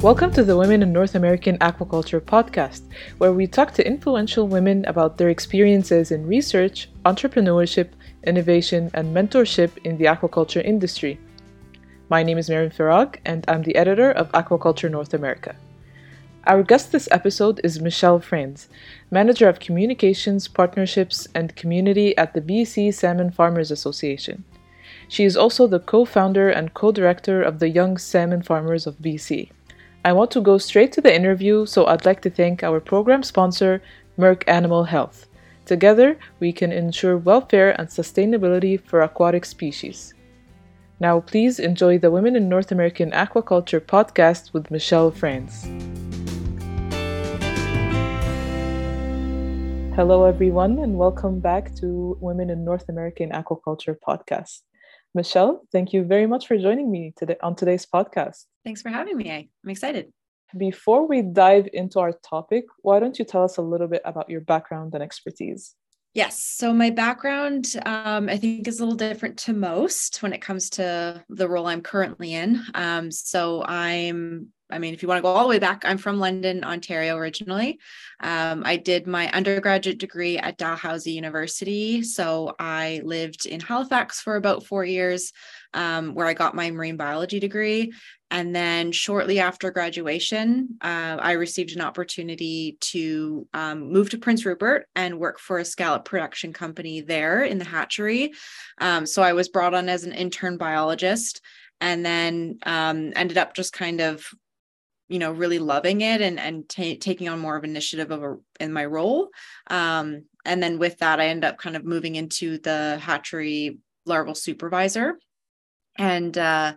Welcome to the Women in North American Aquaculture podcast, where we talk to influential women about their experiences in research, entrepreneurship, innovation, and mentorship in the aquaculture industry. My name is Miriam Farag, and I'm the editor of Aquaculture North America. Our guest this episode is Michelle Franze, Manager of Communications, Partnerships, and Community at the BC Salmon Farmers Association. She is also the co founder and co director of the Young Salmon Farmers of BC. I want to go straight to the interview, so I'd like to thank our program sponsor, Merck Animal Health. Together, we can ensure welfare and sustainability for aquatic species. Now, please enjoy the Women in North American Aquaculture podcast with Michelle Franze. Hello, everyone, and welcome back to Women in North American Aquaculture podcast. Michelle, thank you very much for joining me today on today's podcast. Thanks for having me. I'm excited. Before we dive into our topic, why don't you tell us a little bit about your background and expertise? Yes. So my background, um, I think, is a little different to most when it comes to the role I'm currently in. Um, so I'm I mean, if you want to go all the way back, I'm from London, Ontario originally. Um, I did my undergraduate degree at Dalhousie University. So I lived in Halifax for about four years, um, where I got my marine biology degree. And then shortly after graduation, uh, I received an opportunity to um, move to Prince Rupert and work for a scallop production company there in the hatchery. Um, so I was brought on as an intern biologist and then um, ended up just kind of you know really loving it and and t- taking on more of initiative of a, in my role. Um, and then with that i end up kind of moving into the hatchery larval supervisor. And uh,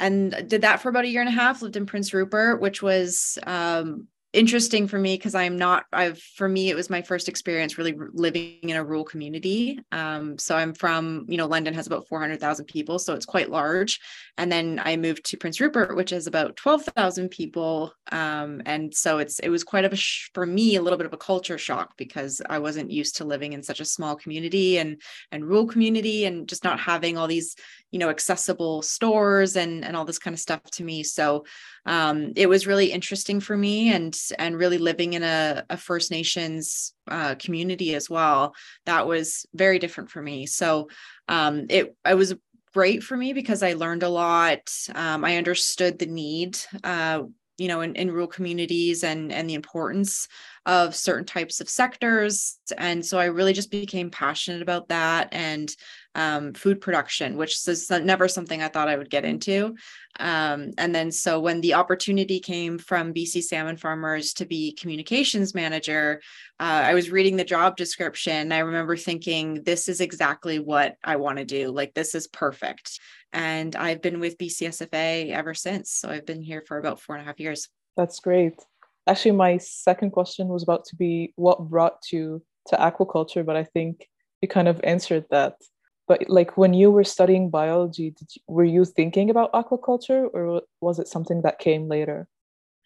and did that for about a year and a half lived in prince rupert which was um, interesting for me because I'm not I've for me it was my first experience really living in a rural community. Um, so I'm from you know London has about 400,000 people, so it's quite large. And then I moved to Prince Rupert, which is about 12,000 people, um, and so it's it was quite of a sh- for me a little bit of a culture shock because I wasn't used to living in such a small community and and rural community and just not having all these you know accessible stores and and all this kind of stuff to me. So um, it was really interesting for me and and really living in a, a first nations uh, community as well. That was very different for me. So um, it it was great for me because i learned a lot. Um, i understood the need uh, you know in, in rural communities and and the importance of certain types of sectors. And so i really just became passionate about that and um, food production which is never something i thought i would get into um, and then so when the opportunity came from bc salmon farmers to be communications manager uh, i was reading the job description i remember thinking this is exactly what i want to do like this is perfect and I've been with BCSFA ever since. So I've been here for about four and a half years. That's great. Actually, my second question was about to be what brought you to aquaculture, but I think you kind of answered that. But like when you were studying biology, you, were you thinking about aquaculture or was it something that came later?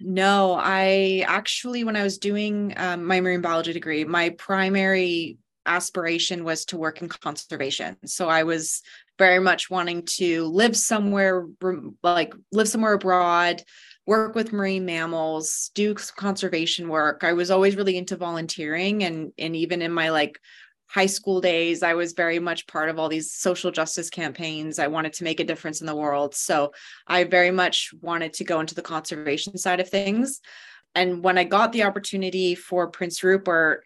No, I actually, when I was doing um, my marine biology degree, my primary aspiration was to work in conservation. So I was very much wanting to live somewhere like live somewhere abroad work with marine mammals do conservation work i was always really into volunteering and and even in my like high school days i was very much part of all these social justice campaigns i wanted to make a difference in the world so i very much wanted to go into the conservation side of things and when i got the opportunity for prince rupert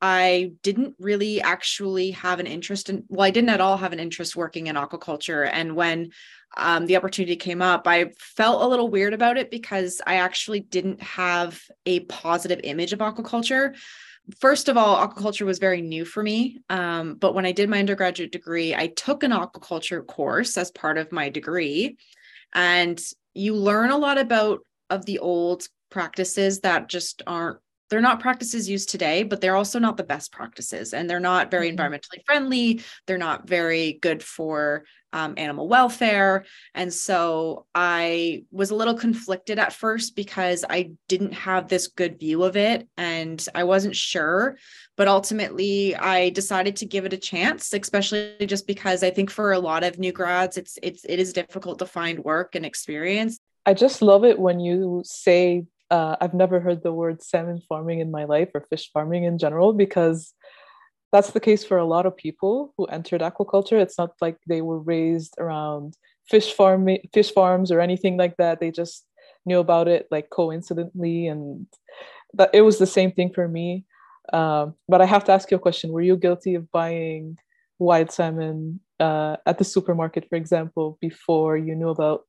I didn't really actually have an interest in, well, I didn't at all have an interest working in aquaculture. And when um, the opportunity came up, I felt a little weird about it because I actually didn't have a positive image of aquaculture. First of all, aquaculture was very new for me. Um, but when I did my undergraduate degree, I took an aquaculture course as part of my degree. And you learn a lot about of the old practices that just aren't they're not practices used today, but they're also not the best practices and they're not very mm-hmm. environmentally friendly. They're not very good for um, animal welfare. And so I was a little conflicted at first because I didn't have this good view of it and I wasn't sure. But ultimately, I decided to give it a chance, especially just because I think for a lot of new grads, it's it's it is difficult to find work and experience. I just love it when you say uh, I've never heard the word salmon farming in my life or fish farming in general because that's the case for a lot of people who entered aquaculture. It's not like they were raised around fish farm fish farms or anything like that. They just knew about it like coincidentally, and that it was the same thing for me. Um, but I have to ask you a question: Were you guilty of buying wild salmon uh, at the supermarket, for example, before you knew about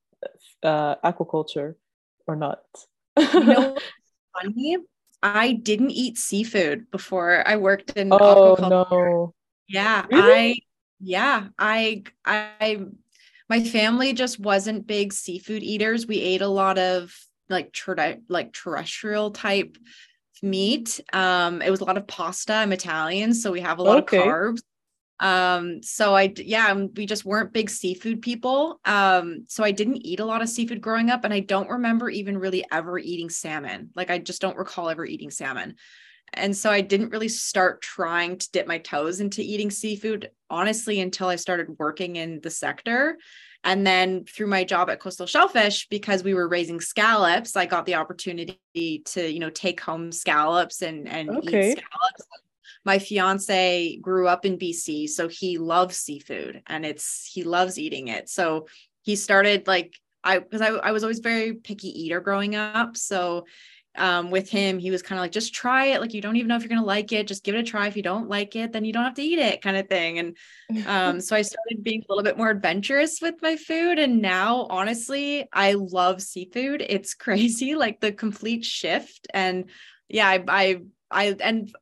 uh, aquaculture, or not? You know funny? I didn't eat seafood before I worked in oh, aquaculture. No. Yeah, really? I yeah, I I my family just wasn't big seafood eaters. We ate a lot of like ter- like terrestrial type meat. Um, it was a lot of pasta. I'm Italian, so we have a lot okay. of carbs um so i yeah um, we just weren't big seafood people. Um so i didn't eat a lot of seafood growing up and i don't remember even really ever eating salmon. Like i just don't recall ever eating salmon. And so i didn't really start trying to dip my toes into eating seafood honestly until i started working in the sector. And then through my job at coastal shellfish because we were raising scallops i got the opportunity to you know take home scallops and and okay. eat scallops my fiance grew up in BC, so he loves seafood and it's he loves eating it. So he started like I because I, I was always very picky eater growing up. So um, with him, he was kind of like, just try it. Like, you don't even know if you're going to like it. Just give it a try. If you don't like it, then you don't have to eat it, kind of thing. And um, so I started being a little bit more adventurous with my food. And now, honestly, I love seafood. It's crazy, like the complete shift. And yeah, I, I, I, and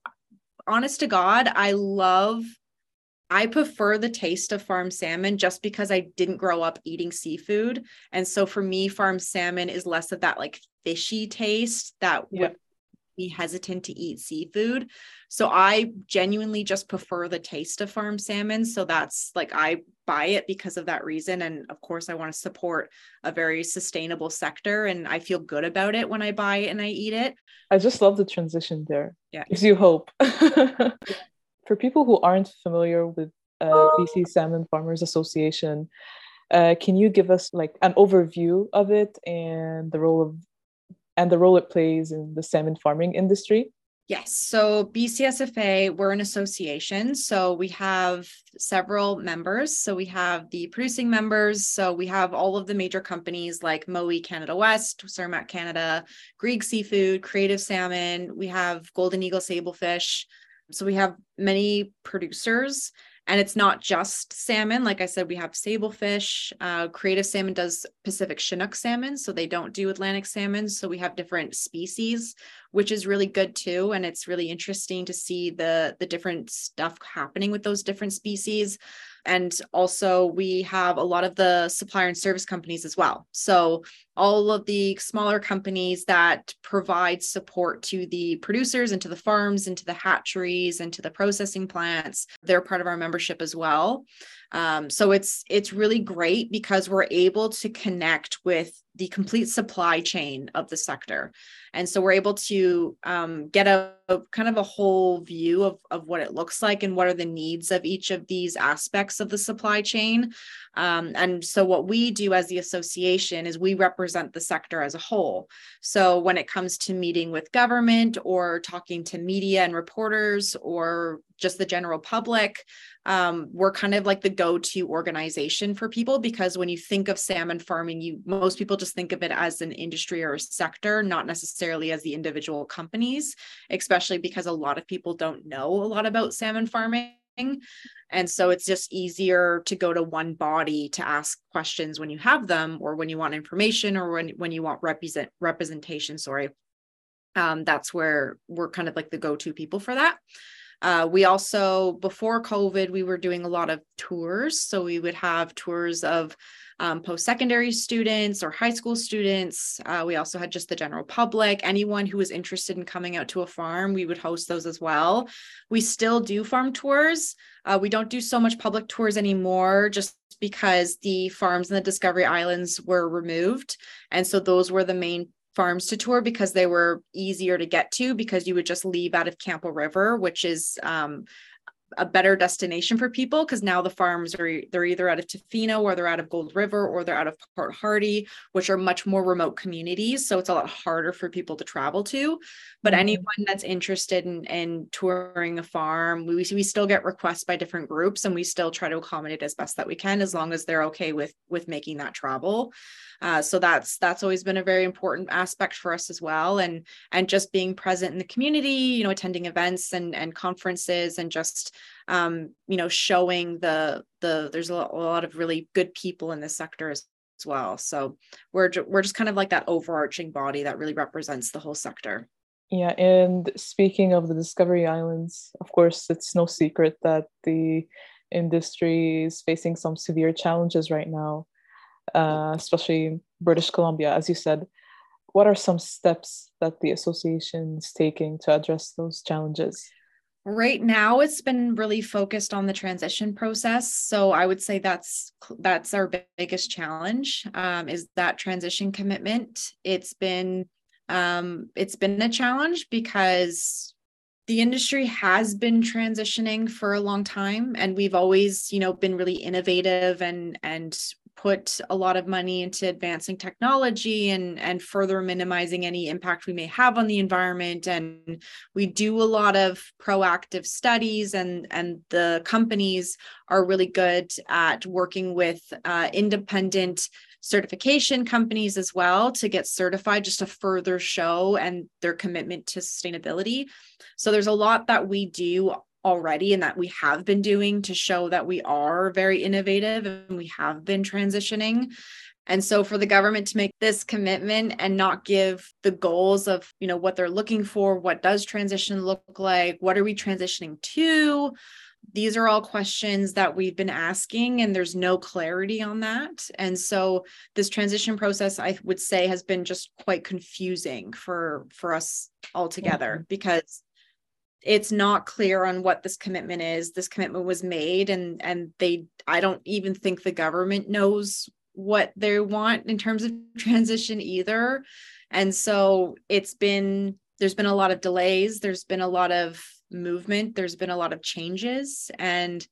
honest to God, I love, I prefer the taste of farm salmon just because I didn't grow up eating seafood. And so for me, farm salmon is less of that like fishy taste that yeah. would be hesitant to eat seafood. So I genuinely just prefer the taste of farm salmon. So that's like I buy it because of that reason. And of course, I want to support a very sustainable sector and I feel good about it when I buy it and I eat it. I just love the transition there. Yeah. Gives you hope. For people who aren't familiar with uh, BC Salmon Farmers Association, uh, can you give us like an overview of it and the role of and the role it plays in the salmon farming industry? Yes. So BCSFA, we're an association. So we have several members. So we have the producing members. So we have all of the major companies like Mowi Canada West, Cermaq Canada, Grieg Seafood, Creative Salmon. We have Golden Eagle Sablefish. So we have many producers and it's not just salmon. Like I said, we have sablefish. Uh, Creative Salmon does Pacific Chinook salmon, so they don't do Atlantic salmon. So we have different species, which is really good too. And it's really interesting to see the the different stuff happening with those different species. And also, we have a lot of the supplier and service companies as well. So, all of the smaller companies that provide support to the producers and to the farms and to the hatcheries and to the processing plants, they're part of our membership as well. Um, so it's it's really great because we're able to connect with the complete supply chain of the sector and so we're able to um, get a, a, kind of a whole view of, of what it looks like and what are the needs of each of these aspects of the supply chain um, and so what we do as the association is we represent the sector as a whole. So when it comes to meeting with government or talking to media and reporters or just the general public um, we're kind of like the go-to organization for people because when you think of salmon farming you most people just think of it as an industry or a sector not necessarily as the individual companies especially because a lot of people don't know a lot about salmon farming and so it's just easier to go to one body to ask questions when you have them or when you want information or when, when you want represent representation sorry. Um, that's where we're kind of like the go-to people for that Uh, we also, before COVID, we were doing a lot of tours. So we would have tours of um, post secondary students or high school students. Uh, we also had just the general public, anyone who was interested in coming out to a farm, we would host those as well. We still do farm tours. Uh, we don't do so much public tours anymore, just because the farms in the Discovery Islands were removed. And so those were the main farms to tour because they were easier to get to because you would just leave out of Campbell River, which is um, a better destination for people because now the farms are they're either out of Tofino or they're out of Gold River or they're out of Port Hardy, which are much more remote communities. So it's a lot harder for people to travel to. But mm-hmm. anyone that's interested in, in touring a farm, we, we still get requests by different groups and we still try to accommodate as best that we can as long as they're okay with with making that travel. Uh, so that's that's always been a very important aspect for us as well and and just being present in the community you know attending events and and conferences and just um, you know showing the the there's a lot, a lot of really good people in this sector as, as well so we're we're just kind of like that overarching body that really represents the whole sector yeah, and speaking of the Discovery Islands, of course, it's no secret that the industry is facing some severe challenges right now uh, especially British Columbia, as you said. What are some steps that the association is taking to address those challenges? Right now, it's been really focused on the transition process. So I would say that's that's our biggest challenge um, is that transition commitment. It's been um, it's been a challenge because the industry has been transitioning for a long time and we've always you know been really innovative and and put a lot of money into advancing technology and and further minimizing any impact we may have on the environment. And we do a lot of proactive studies and and the companies are really good at working with uh, independent certification companies as well to get certified just to further show and their commitment to sustainability. So there's a lot that we do already and that we have been doing to show that we are very innovative and we have been transitioning. And so for the government to make this commitment and not give the goals of you know what they're looking for what does transition look like what are we transitioning to? These are all questions that we've been asking and there's no clarity on that. And so this transition process i would say has been just quite confusing for for us altogether mm-hmm. because it's not clear on what this commitment is. This commitment was made and and they i don't even think the government knows what they want in terms of transition either. And so it's been there's been a lot of delays. There's been a lot of movement. There's been a lot of changes and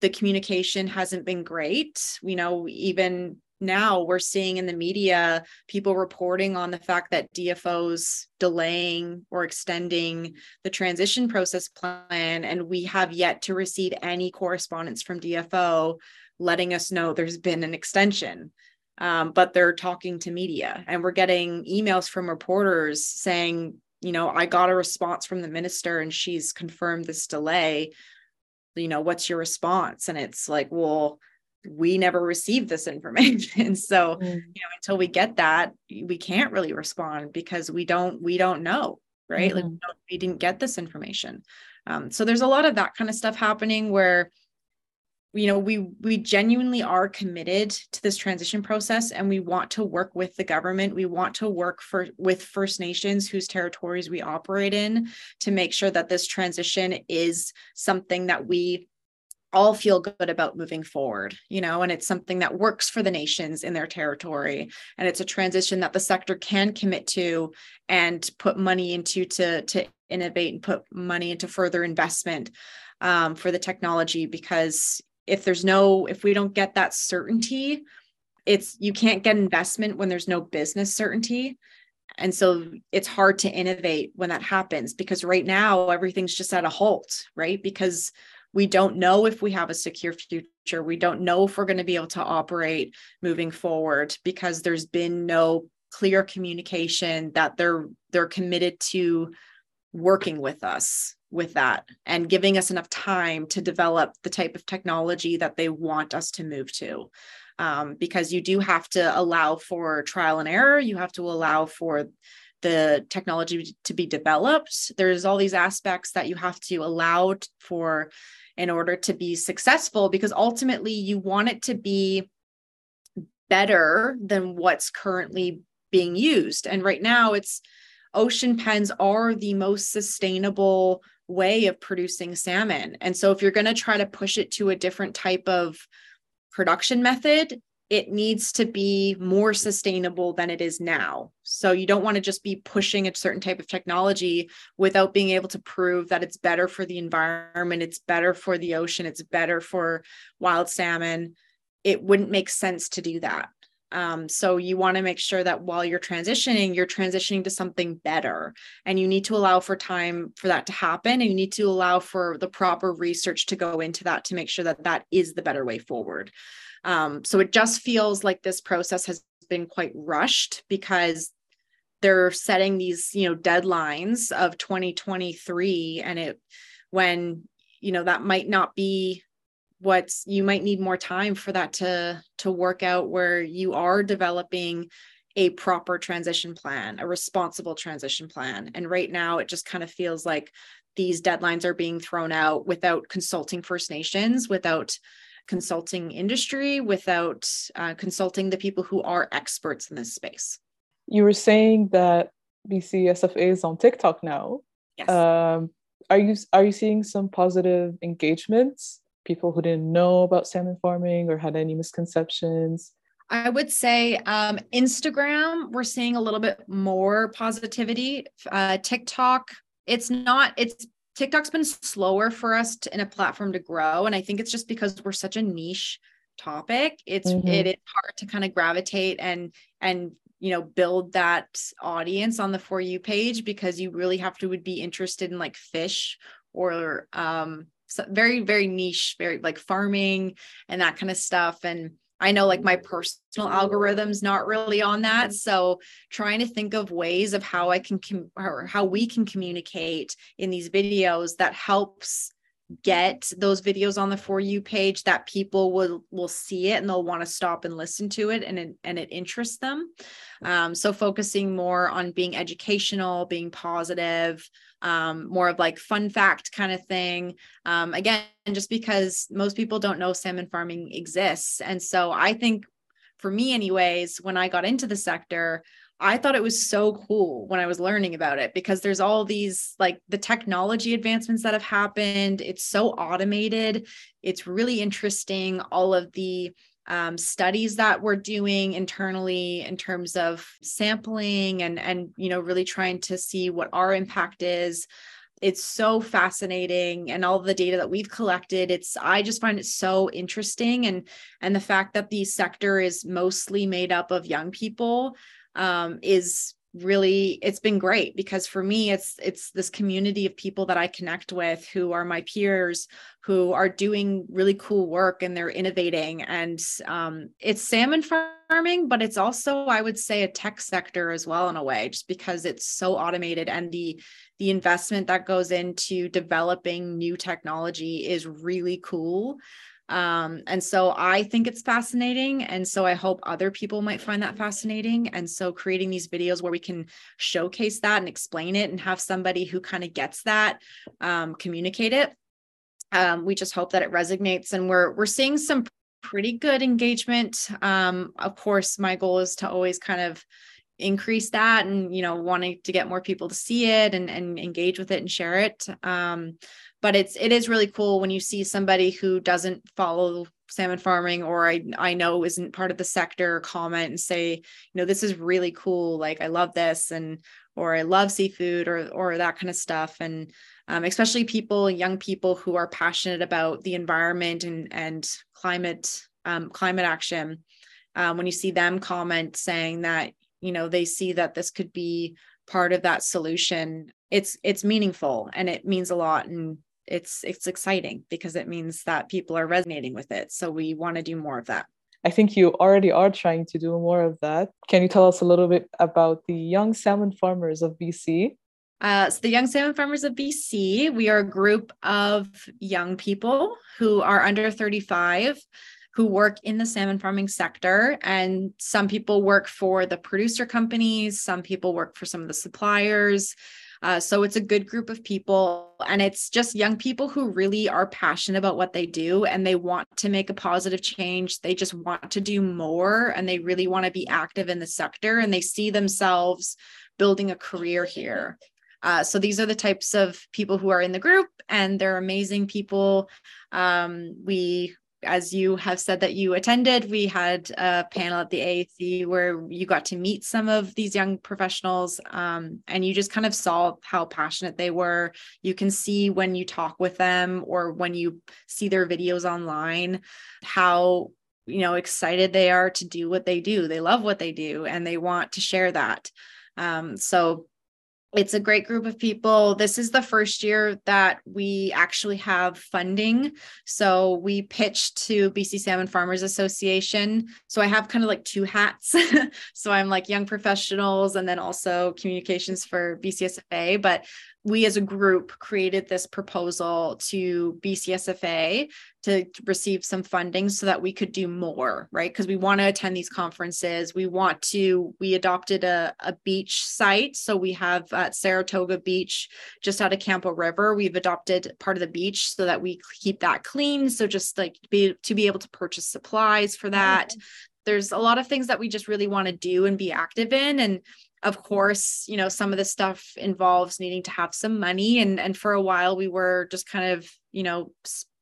the communication hasn't been great. You know even now we're seeing in the media people reporting on the fact that DFO's delaying or extending the transition process plan. And we have yet to receive any correspondence from DFO letting us know there's been an extension. Um, but they're talking to media and we're getting emails from reporters saying, you know, I got a response from the minister and she's confirmed this delay. You know, what's your response? And it's like, well, we never received this information so mm. you know until we get that we can't really respond because we don't we don't know right mm-hmm. like we, we, didn't get this information um, so there's a lot of that kind of stuff happening where you know we we genuinely are committed to this transition process and we want to work with the government we want to work for with first nations whose territories we operate in to make sure that this transition is something that we all feel good about moving forward, you know, and it's something that works for the nations in their territory. And it's a transition that the sector can commit to and put money into to, to innovate and put money into further investment um, for the technology. Because if there's no, if we don't get that certainty, it's you can't get investment when there's no business certainty. And so it's hard to innovate when that happens because right now everything's just at a halt, right? Because we don't know if we have a secure future. We don't know if we're going to be able to operate moving forward because there's been no clear communication that they're they're committed to working with us with that and giving us enough time to develop the type of technology that they want us to move to um, because you do have to allow for trial and error you have to allow for the technology to be developed. There's all these aspects that you have to allow for in order to be successful because ultimately you want it to be better than what's currently being used. And right now it's ocean pens are the most sustainable way of producing salmon. And so if you're going to try to push it to a different type of production method, it needs to be more sustainable than it is now. So you don't want to just be pushing a certain type of technology without being able to prove that it's better for the environment, it's better for the ocean, it's better for wild salmon. It wouldn't make sense to do that. Um, so you want to make sure that while you're transitioning, you're transitioning to something better. And you need to allow for time for that to happen. And you need to allow for the proper research to go into that to make sure that that is the better way forward. Um, so it just feels like this process has been quite rushed because they're setting these, you know, deadlines of 2023 and it when you know that might not be what's you might need more time for that to to work out where you are developing a proper transition plan a responsible transition plan. And right now it just kind of feels like these deadlines are being thrown out without consulting first nations without consulting industry without uh, consulting the people who are experts in this space you were saying that bcsfa is on tiktok now yes. Um, are you are you seeing some positive engagements people who didn't know about salmon farming or had any misconceptions? I would say um, Instagram, we're seeing a little bit more positivity. Uh, TikTok, it's not, it's TikTok's been slower for us to, in a platform to grow. And I think it's just because we're such a niche topic. It's mm-hmm. it is hard to kind of gravitate and and you know build that audience on the for you page because you really have to would be interested in like fish or um very very niche very like farming and that kind of stuff and I know like my personal algorithm's not really on that. So trying to think of ways of how I can com- or how we can communicate in these videos that helps get those videos on the for you page that people will will see it and they'll want to stop and listen to it and it, and it interests them um, so focusing more on being educational being positive um, more of like fun fact kind of thing um, again just because most people don't know salmon farming exists and so i think for me anyways when i got into the sector I thought it was so cool when I was learning about it because there's all these like the technology advancements that have happened. It's so automated. It's really interesting. All of the um, studies that we're doing internally in terms of sampling and and you know really trying to see what our impact is. It's so fascinating and all the data that we've collected it's i just find it so interesting and and the fact that the sector is mostly made up of young people um, is really it's been great because for me it's it's this community of people that I connect with who are my peers who are doing really cool work and they're innovating. And um, it's salmon farming but it's also I would say a tech sector as well in a way just because it's so automated and the the investment that goes into developing new technology is really cool um, and so I think it's fascinating. And so I hope other people might find that fascinating. And so creating these videos where we can showcase that and explain it and have somebody who kind of gets that um, communicate it. Um, we just hope that it resonates. And we're we're seeing some pretty good engagement. Um, of course, my goal is to always kind of increase that and you know wanting to get more people to see it and, and engage with it and share it um, but it's it is really cool when you see somebody who doesn't follow salmon farming or I I know isn't part of the sector comment and say, you know, this is really cool. Like I love this and or I love seafood or or that kind of stuff. And um, especially people, young people who are passionate about the environment and and climate um, climate action. Um, when you see them comment saying that you know they see that this could be part of that solution it's it's meaningful and it means a lot and it's it's exciting because it means that people are resonating with it so we want to do more of that I think you already are trying to do more of that. Can you tell us a little bit about the Young Salmon Farmers of BC? Uh, so, the Young Salmon Farmers of BC, we are a group of young people who are under 35 who work in the salmon farming sector. And some people work for the producer companies, some people work for some of the suppliers. Uh, so it's a good group of people, and it's just young people who really are passionate about what they do and they want to make a positive change. They just want to do more and they really want to be active in the sector and they see themselves building a career here. Uh, so these are the types of people who are in the group, and they're amazing people. Um, we as you have said that you attended, we had a panel at the AAC where you got to meet some of these young professionals um, and you just kind of saw how passionate they were. You can see when you talk with them or when you see their videos online how you know excited they are to do what they do. They love what they do and they want to share that. Um, so it's a great group of people. This is the first year that we actually have funding. So we pitched to BC Salmon Farmers Association. So I have kind of like two hats. so I'm like young professionals and then also communications for BCSFA. But we as a group created this proposal to BCSFA to receive some funding so that we could do more, right? Because we want to attend these conferences. We want to, we adopted a, a beach site. So we have at Saratoga Beach, just out of Campbell River, we've adopted part of the beach so that we keep that clean. So just like be, to be able to purchase supplies for oh, that. There's a lot of things that we just really want to do and be active in. And of course you know some of the stuff involves needing to have some money and and for a while we were just kind of you know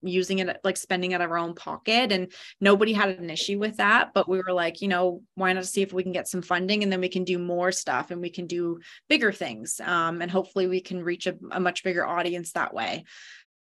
using it like spending out of our own pocket and nobody had an issue with that but we were like you know why not see if we can get some funding and then we can do more stuff and we can do bigger things um, and hopefully we can reach a, a much bigger audience that way.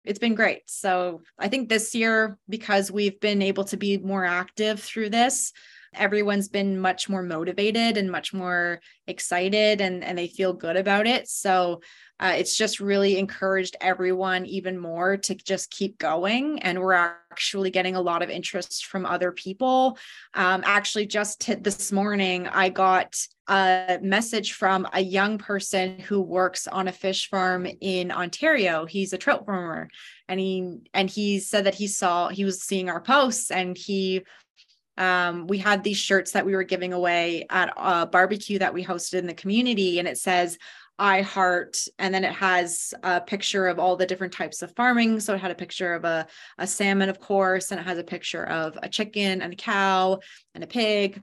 It's been great. So i think this year because we've been able to be more active through this everyone's been much more motivated and much more excited and, and they feel good about it. So uh, it's just really encouraged everyone even more to just keep going. And we're actually getting a lot of interest from other people. Um, actually, just t- this morning, I got a message from a young person who works on a fish farm in Ontario. He's a trout farmer, and he and he said that he saw he was seeing our posts and he um, we had these shirts that we were giving away at a barbecue that we hosted in the community, and it says, I heart, and then it has a picture of all the different types of farming. So it had a picture of a, a salmon, of course, and it has a picture of a chicken and a cow and a pig.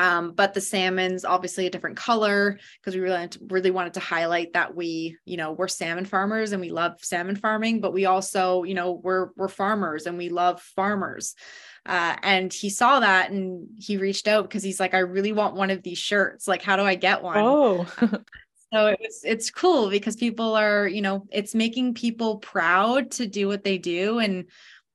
Um, but the salmon's obviously a different color because we really really wanted to highlight that we you know we're salmon farmers and we love salmon farming but we also you know we're we're farmers and we love farmers uh, and he saw that and he reached out because he's like, I really want one of these shirts. Like, how do I get one? Oh. so it's it's cool because people are, you know, it's making people proud to do what they do. And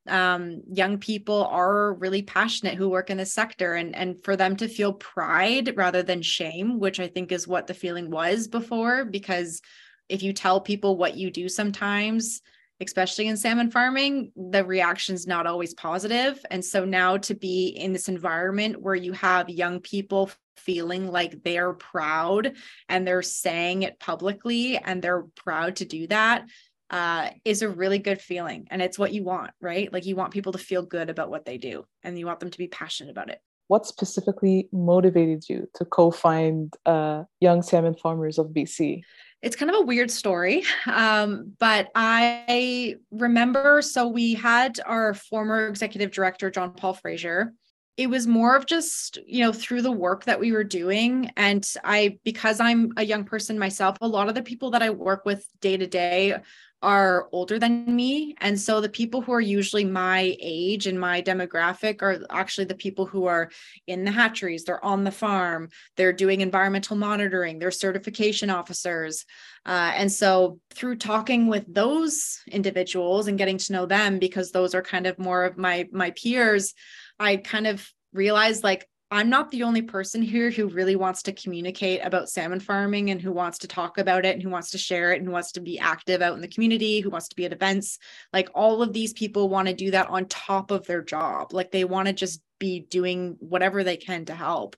um, young people are really passionate who work in the sector and and for them to feel pride rather than shame, which I think is what the feeling was before, because if you tell people what you do sometimes especially in salmon farming, the reaction's not always positive. And so now to be in this environment where you have young people feeling like they're proud and they're saying it publicly and they're proud to do that uh, is a really good feeling. And it's what you want, right? Like you want people to feel good about what they do and you want them to be passionate about it. What specifically motivated you to co find uh, Young Salmon Farmers of BC? it's kind of a weird story um, but i remember so we had our former executive director john paul fraser it was more of just you know through the work that we were doing and i because i'm a young person myself a lot of the people that i work with day to day are older than me. And so the people who are usually my age and my demographic are actually the people who are in the hatcheries, they're on the farm, they're doing environmental monitoring, they're certification officers. Uh, and so through talking with those individuals and getting to know them, because those are kind of more of my my peers, I kind of realized like I'm not the only person here who really wants to communicate about salmon farming and who wants to talk about it and who wants to share it and wants to be active out in the community, who wants to be at events. Like all of these people want to do that on top of their job. Like they want to just be doing whatever they can to help.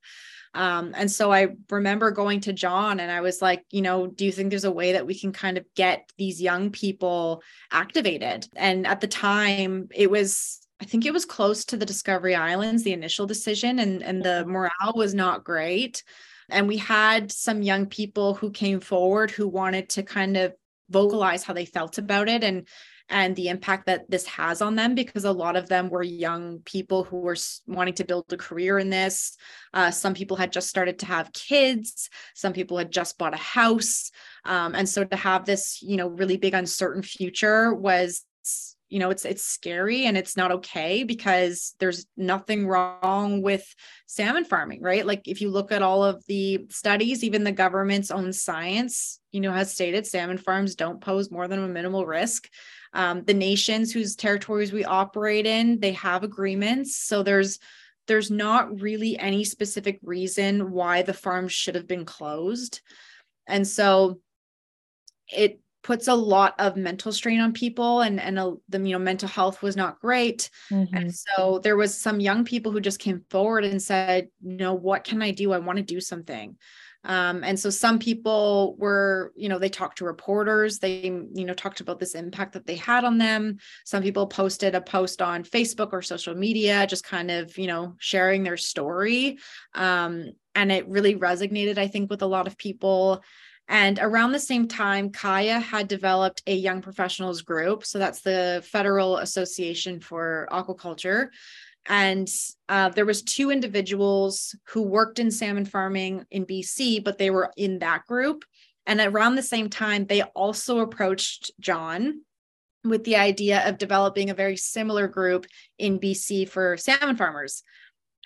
Um, and so I remember going to John and I was like, you know, do you think there's a way that we can kind of get these young people activated? And at the time, it was I think it was close to the Discovery Islands, the initial decision, and, and the morale was not great. And we had some young people who came forward who wanted to kind of vocalize how they felt about it and and the impact that this has on them because a lot of them were young people who were wanting to build a career in this. Uh, some people had just started to have kids. Some people had just bought a house. Um, and so to have this, you know, really big uncertain future was you know it's it's scary and it's not okay because there's nothing wrong with salmon farming right? Like if you look at all of the studies even the government's own science you know has stated salmon farms don't pose more than a minimal risk. Um, the nations whose territories we operate in they have agreements. So there's there's not really any specific reason why the farms should have been closed. And so it puts a lot of mental strain on people and and a, the you know mental health was not great. Mm-hmm. and so there was some young people who just came forward and said you know what can i do? I want to do something. Um, and so some people were you know they talked to reporters. They you know talked about this impact that they had on them. Some people posted a post on facebook or social media just kind of you know sharing their story. Um, and it really resonated i think with a lot of people and around the same time, CAIA had developed a young professionals group. So that's the Federal Association for Aquaculture. And uh, there was two individuals who worked in salmon farming in BC, but they were in that group. And around the same time, they also approached John with the idea of developing a very similar group in BC for salmon farmers.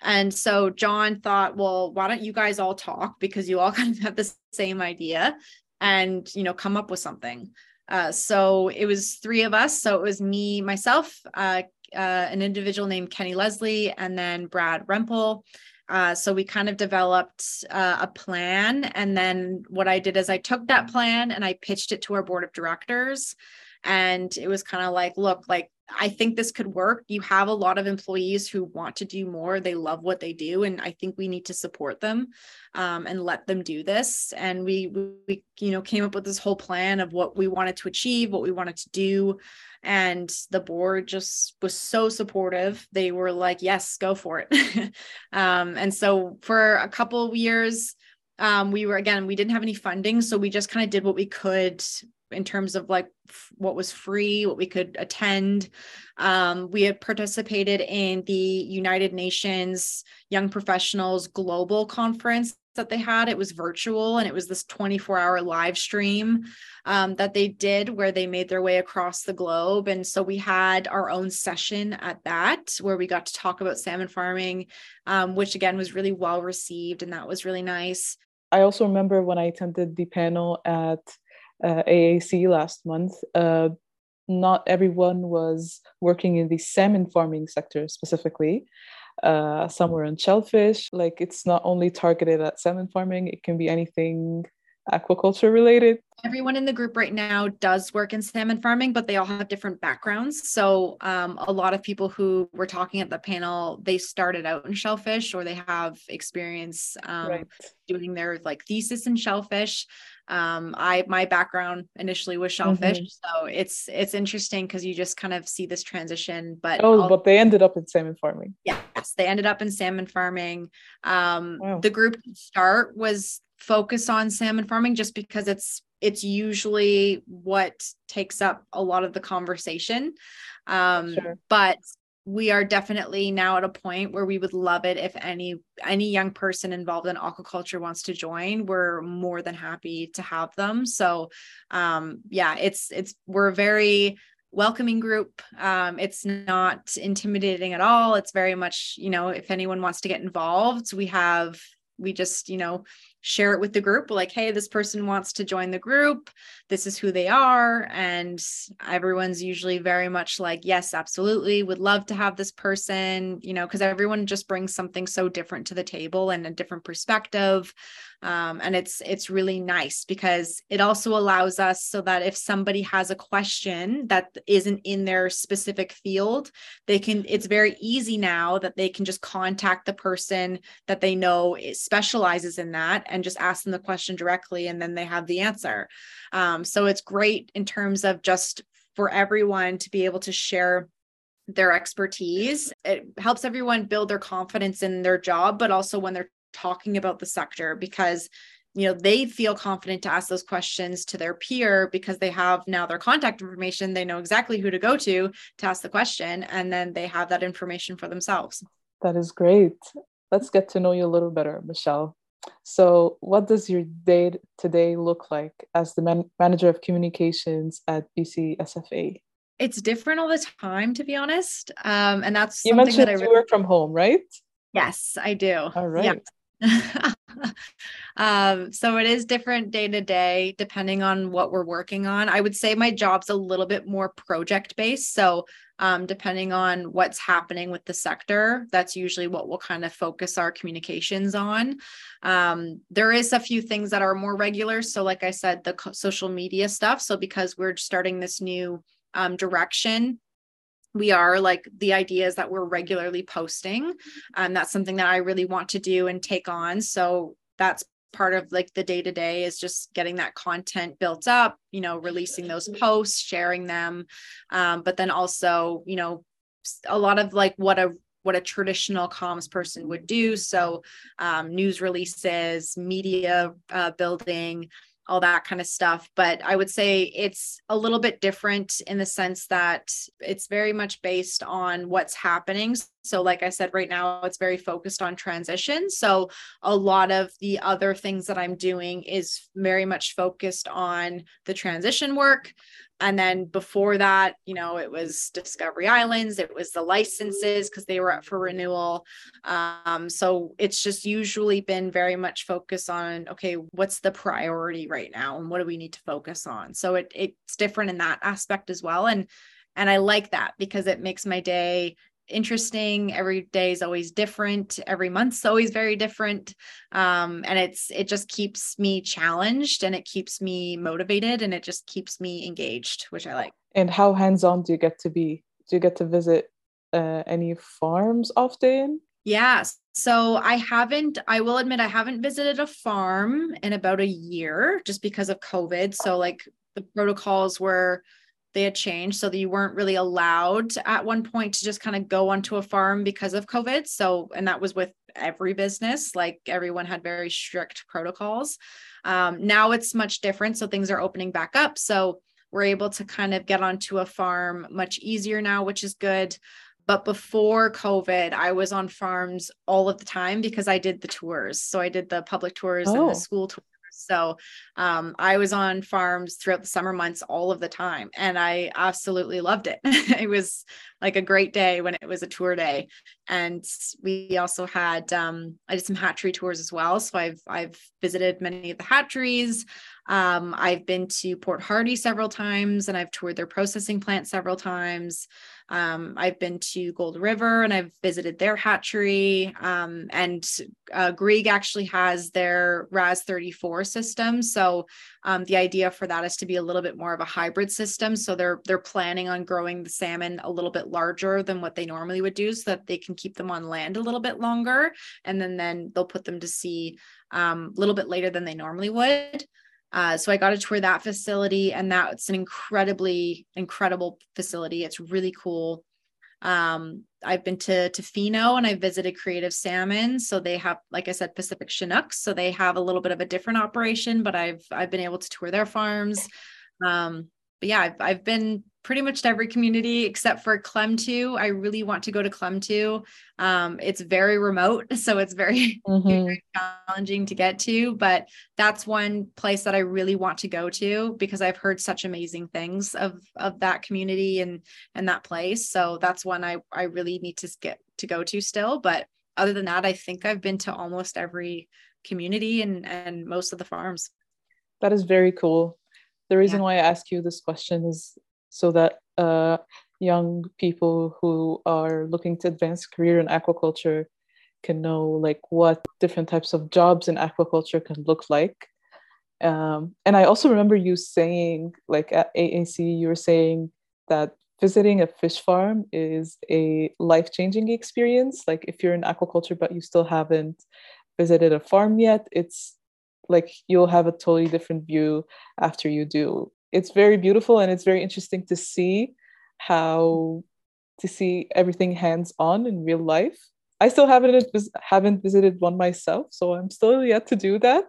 And so John thought, well, why don't you guys all talk because you all kind of have the same idea and, you know, come up with something. Uh, so it was three of us. So it was me, myself, uh, uh, an individual named Kenny Leslie, and then Brad Rempel. Uh, so we kind of developed uh, a plan. And then what I did is I took that plan and I pitched it to our board of directors. And it was kind of like, look, like I think this could work. You have a lot of employees who want to do more. They love what they do, and I think we need to support them um, and let them do this. And we, we, you know, came up with this whole plan of what we wanted to achieve, what we wanted to do, and the board just was so supportive. They were like, "Yes, go for it." um, and so for a couple of years, um, we were again, we didn't have any funding, so we just kind of did what we could in terms of like f- what was free, what we could attend. Um, we had participated in the United Nations Young Professionals Global Conference that they had. It was virtual and it was this 24 hour live stream um, that they did where they made their way across the globe. And so we had our own session at that where we got to talk about salmon farming, um, which again was really well received and that was really nice. I also remember when I attended the panel at uh, AAC last month, uh, not everyone was working in the salmon farming sector specifically. Uh, some were on shellfish. Like it's not only targeted at salmon farming; it can be anything aquaculture related. Everyone in the group right now does work in salmon farming, but they all have different backgrounds. So, um, a lot of people who were talking at the panel, they started out in shellfish or they have experience um, right. doing their like thesis in shellfish um i my background initially was shellfish mm-hmm. so it's it's interesting because you just kind of see this transition but oh but they ended up in salmon farming yes they ended up in salmon farming um wow. the group start was focused on salmon farming just because it's it's usually what takes up a lot of the conversation um sure. but we are definitely now at a point where we would love it if any any young person involved in aquaculture wants to join we're more than happy to have them. So um yeah it's it's we're a very welcoming group. Um it's not intimidating at all. It's very much you know if anyone wants to get involved we have we just you know share it with the group. Like hey this person wants to join the group this is who they are and everyone's usually very much like yes absolutely would love to have this person you know because everyone just brings something so different to the table and a different perspective um, and it's it's really nice because it also allows us so that if somebody has a question that isn't in their specific field they can it's very easy now that they can just contact the person that they know specializes in that and just ask them the question directly and then they have the answer. Um, Um, so it's great in terms of just for everyone to be able to share their expertise. It helps everyone build their confidence in their job, but also when they're talking about the sector because you know they feel confident to ask those questions to their peer because they have now their contact information. They know exactly who to go to to ask the question and then they have that information for themselves. That is great. Let's get to know you a little better michelle so what does your day to day look like as the man- manager of communications at bc sfa it's different all the time to be honest. Um, and that's you mentioned that I really- you work from home right? Yes i do. All right. yeah. um, so it is different day to day depending on what we're working on. I would say my job's a little bit more project based. So um, depending on what's happening with the sector, that's usually what we'll kind of focus our communications on. Um, there is a few things that are more regular. So, like I said, the social media stuff. So because we're starting this new um, direction we are like the ideas that we're regularly posting and that's something that i really want to do and take on. So that's part of like the day to day is just getting that content built up you know releasing those posts sharing them um, but then also you know a lot of like what a what a traditional comms person would do. So um, news releases media uh, building all that kind of stuff. But I would say it's a little bit different in the sense that it's very much based on what's happening. So, like I said, right now it's very focused on transition. So, a lot of the other things that I'm doing is very much focused on the transition work. And then before that you know it was discovery islands it was the licenses because they were up for renewal. Um, so it's just usually been very much focused on okay what's the priority right now and what do we need to focus on? So it, it's different in that aspect as well. And and i like that because it makes my day interesting. Every day is always different. Every month's always very different. Um, and it's it just keeps me challenged and it keeps me motivated and it just keeps me engaged which i like. And how hands-on do you get to be? Do you get to visit uh, any farms often? Yeah. So i haven't i will admit i haven't visited a farm in about a year just because of covid. So like the protocols were they had changed so that you weren't really allowed at one point to just kind of go onto a farm because of COVID. So, and that was with every business, like everyone had very strict protocols. Um, now it's much different. So things are opening back up. So we're able to kind of get onto a farm much easier now, which is good. But before COVID, I was on farms all of the time because I did the tours. So I did the public tours oh. and the oh. school tours so um, I was on farms throughout the summer months all of the time, and I absolutely loved it. it was like a great day when it was a tour day, and we also had um, I did some hatchery tours as well. So I've I've visited many of the hatcheries. Um, I've been to Port Hardy several times, and I've toured their processing plant several times. Um, I've been to Gold River and I've visited their hatchery. Um, and uh, Grieg actually has their RAS 34 system. So um, the idea for that is to be a little bit more of a hybrid system. So they're they're planning on growing the salmon a little bit larger than what they normally would do, so that they can keep them on land a little bit longer, and then then they'll put them to sea um, a little bit later than they normally would. Uh, so I got to tour that facility, and that's an incredibly incredible facility. It's really cool. Um, I've been to Tofino and I visited Creative Salmon. So they have, like I said, Pacific Chinooks. So they have a little bit of a different operation, but I've I've been able to tour their farms. Um, but yeah, I've I've been pretty much to every community except for Klemtu. I really want to go to Klemtu. Um, it's very remote, so it's very, mm-hmm. very, challenging to get to. But that's one place that I really want to go to because I've heard such amazing things of of that community and and that place. So that's one I I really need to get to go to still. But other than that, I think I've been to almost every community and and most of the farms. That is very cool. The reason yeah. why I ask you this question is so that uh, young people who are looking to advance career in aquaculture can know like what different types of jobs in aquaculture can look like. Um, and i also remember you saying like at aac you were saying that visiting a fish farm is a life-changing experience. Like if you're in aquaculture but you still haven't visited a farm yet it's like you'll have a totally different view after you do it's very beautiful and it's very interesting to see how to see everything hands on in real life. I still haven't haven't visited one myself, so I'm still yet to do that.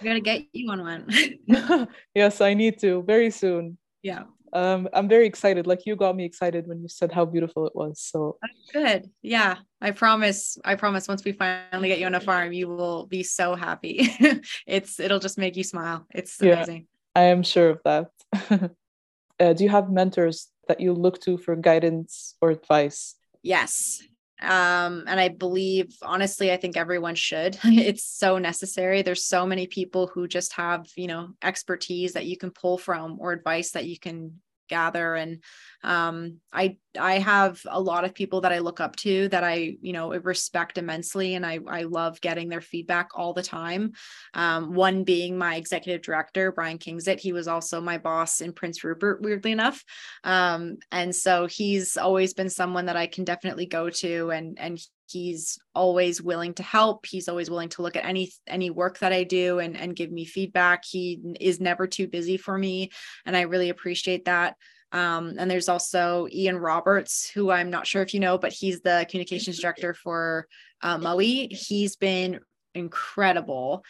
I'm gonna get you on one. yes, I need to very soon. Yeah. Um, I'm very excited. Like you got me excited when you said how beautiful it was. So good. Yeah. I promise. I promise once we finally get you on a farm, you will be so happy. it's it'll just make you smile. It's amazing. Yeah, I am sure of that. uh, do you have mentors that you look to for guidance or advice? Yes. Um and i believe honestly i think everyone should. It's so necessary. There's so many people who just have you know expertise that you can pull from or advice that you can gather. And um, i i have a lot of people that i look up to that i you know respect immensely and i i love getting their feedback all the time. Um, one being my executive director brian Kingzett. He was also my boss in prince rupert weirdly enough. Um, and so he's always been someone that i can definitely go to and and he's always willing to help he's always willing to look at any any work that i do and and give me feedback he is never too busy for me and i really appreciate that um, and there's also Ian Roberts, who I'm not sure if you know, but he's the communications director for uh, Mowi. He's been incredible.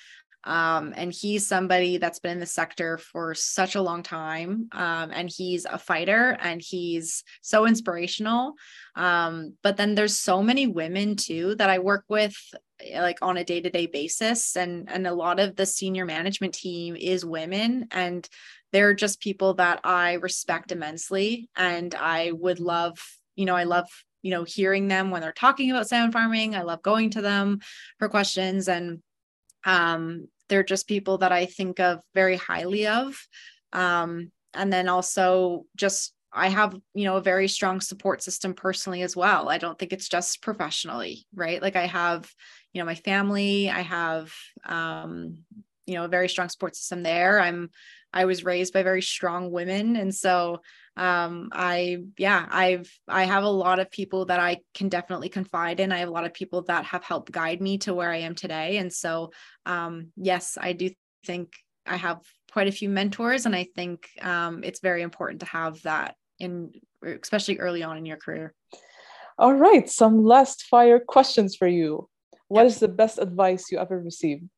Um, and he's somebody that's been in the sector for such a long time. Um, and he's a fighter and he's so inspirational. Um, but then there's so many women too that I work with like on a day-to-day basis and and a lot of the senior management team is women and they're just people that I respect immensely and I would love you know I love you know hearing them when they're talking about salmon farming I love going to them for questions and um, they're just people that I think of very highly of. Um, and then also just I have, you know, a very strong support system personally as well. I don't think it's just professionally, right? Like I have, you know, my family, I have um, you know, a very strong support system there. I'm I was raised by very strong women and so um i yeah i've i have a lot of people that i can definitely confide in. I have a lot of people that have helped guide me to where i am today. And so um yes i do think i have quite a few mentors and i think um it's very important to have that in especially early on in your career. All right some last fire questions for you. What is the best advice you ever received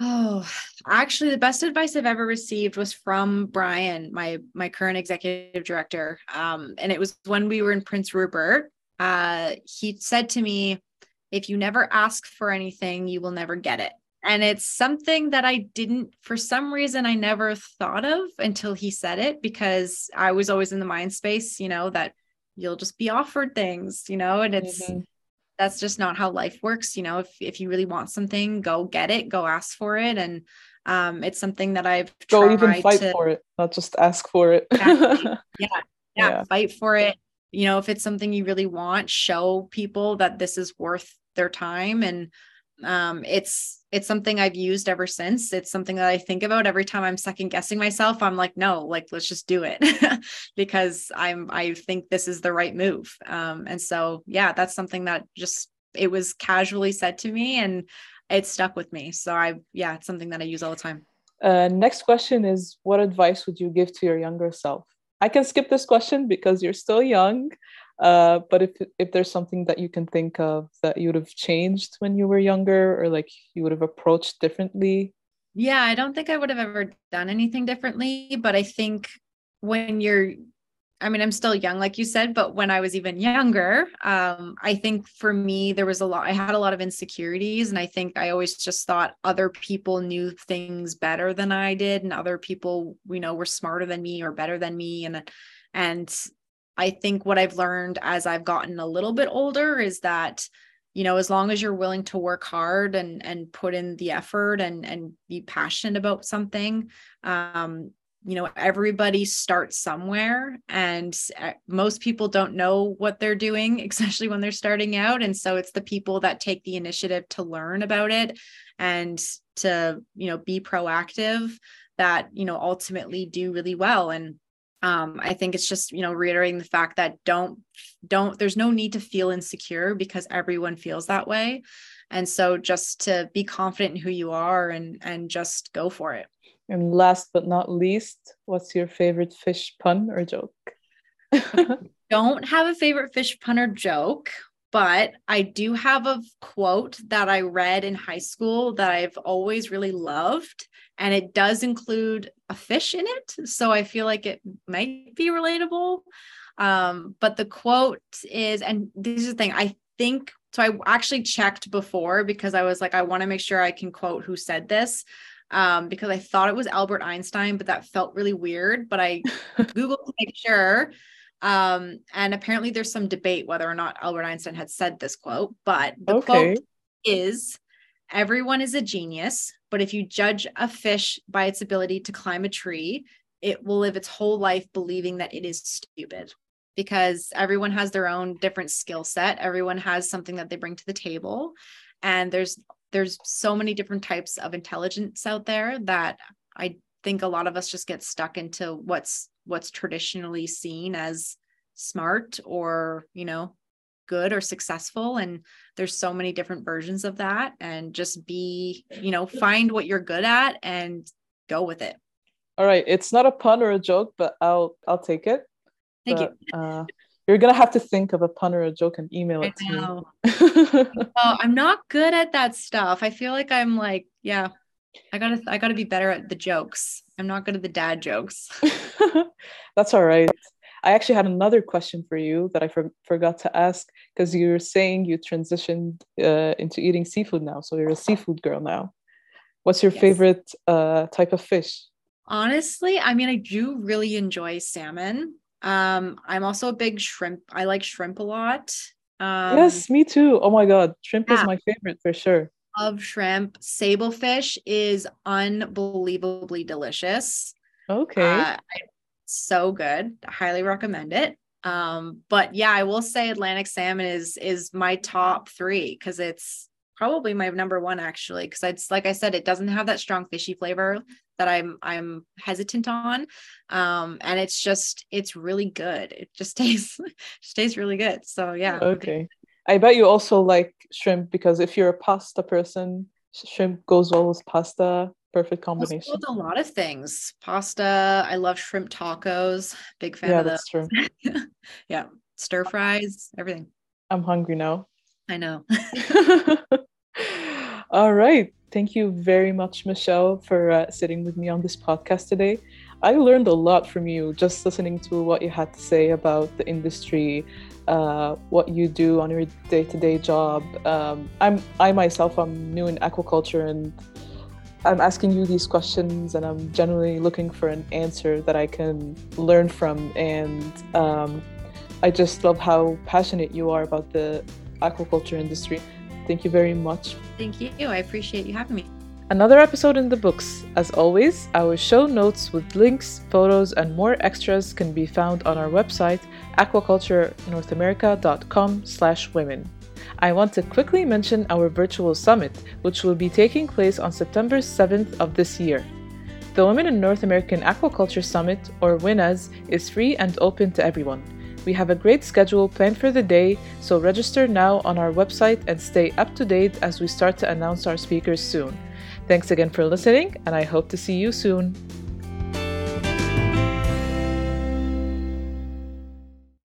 Oh, actually, the best advice I've ever received was from Brian, my my current executive director. Um, and it was when we were in Prince Rupert. Uh, he said to me, "If you never ask for anything, you will never get it." And it's something that I didn't, for some reason, I never thought of until he said it because I was always in the mind space, you know, that you'll just be offered things, you know, and it's mm-hmm that's just not how life works you know if if you really want something go get it go ask for it. And um it's something that i've go even fight to, for it not just ask for it. Yeah, yeah, yeah. fight for it. You know if it's something you really want show people that this is worth their time. And um, it's it's something I've used ever since. It's something that I think about every time I'm second guessing myself. I'm like, no, like let's just do it because I'm I think this is the right move. Um, and so yeah, that's something that just it was casually said to me and it stuck with me. So I yeah, it's something that I use all the time. Uh, next question is what advice would you give to your younger self? I can skip this question because you're still young. Uh, but if if there's something that you can think of that you would have changed when you were younger, or like you would have approached differently. Yeah, I don't think I would have ever done anything differently, but I think when you're I mean, I'm still young, like you said, but when I was even younger, um, I think for me, there was a lot, I had a lot of insecurities. And I think I always just thought other people knew things better than I did. And other people, you know, were smarter than me or better than me. And, and I think what I've learned as I've gotten a little bit older is that you know as long as you're willing to work hard and and put in the effort and and be passionate about something um you know everybody starts somewhere and uh, most people don't know what they're doing especially when they're starting out. And so it's the people that take the initiative to learn about it and to you know be proactive that you know ultimately do really well. And um, i think it's just you know reiterating the fact that don't don't there's no need to feel insecure because everyone feels that way. And so just to be confident in who you are and and just go for it. And last but not least what's your favorite fish pun or joke? Don't have a favorite fish punner joke, but I do have a quote that I read in high school that I've always really loved. And it does include a fish in it. So I feel like it might be relatable. Um, but the quote is, and this is the thing, I think so. I actually checked before because I was like, I want to make sure I can quote who said this. Um, because I thought it was Albert Einstein, but that felt really weird. But I Googled to make sure. Um, and apparently there's some debate whether or not Albert Einstein had said this quote, but the okay. quote is everyone is a genius, but if you judge a fish by its ability to climb a tree, it will live its whole life believing that it is stupid because everyone has their own different skill set. Everyone has something that they bring to the table. And there's there's so many different types of intelligence out there that I think a lot of us just get stuck into what's what's traditionally seen as smart or you know good or successful and there's so many different versions of that and just be you know find what you're good at and go with it all right it's not a pun or a joke but i'll i'll take it thank but, you uh, you're gonna have to think of a pun or a joke and email it to me oh, i'm not good at that stuff i feel like i'm like yeah I gotta I gotta be better at the jokes. I'm not good at the dad jokes. That's all right. I actually had another question for you that I for- forgot to ask because you were saying you transitioned uh, into eating seafood now, so you're a seafood girl now. What's your yes. favorite uh, type of fish? Honestly, I mean, I do really enjoy salmon. Um, I'm also a big shrimp. I like shrimp a lot. Um, yes, me too. Oh my god, shrimp yeah. is my favorite for sure love shrimp. Sablefish is unbelievably delicious. Okay. Uh, so good. I highly recommend it. Um, but yeah, I will say Atlantic salmon is is my top three because it's probably my number one actually. Because it's like I said, it doesn't have that strong fishy flavor that I'm I'm hesitant on. Um, and it's just it's really good. It just tastes just tastes really good. So yeah. Okay. I bet you also like shrimp because if you're a pasta person, shrimp goes well with pasta. Perfect combination. a lot of things. Pasta. I love shrimp tacos. Big fan yeah, of that's true. yeah, stir fries, everything. I'm hungry now. I know. All right. Thank you very much, Michelle, for uh, sitting with me on this podcast today. I learned a lot from you just listening to what you had to say about the industry, uh, what you do on your day-to-day job. Um, I'm I myself I'm new in aquaculture and I'm asking you these questions and I'm genuinely looking for an answer that I can learn from and um, I just love how passionate you are about the aquaculture industry. Thank you very much. Thank you. I appreciate you having me. Another episode in the books. As always, our show notes with links, photos, and more extras can be found on our website, aquaculturenorthamerica.com slash women. I want to quickly mention our virtual summit, which will be taking place on September 7th of this year. The Women in North American Aquaculture Summit, or WINAS, is free and open to everyone. We have a great schedule planned for the day, so register now on our website and stay up to date as we start to announce our speakers soon. Thanks again for listening, and I hope to see you soon.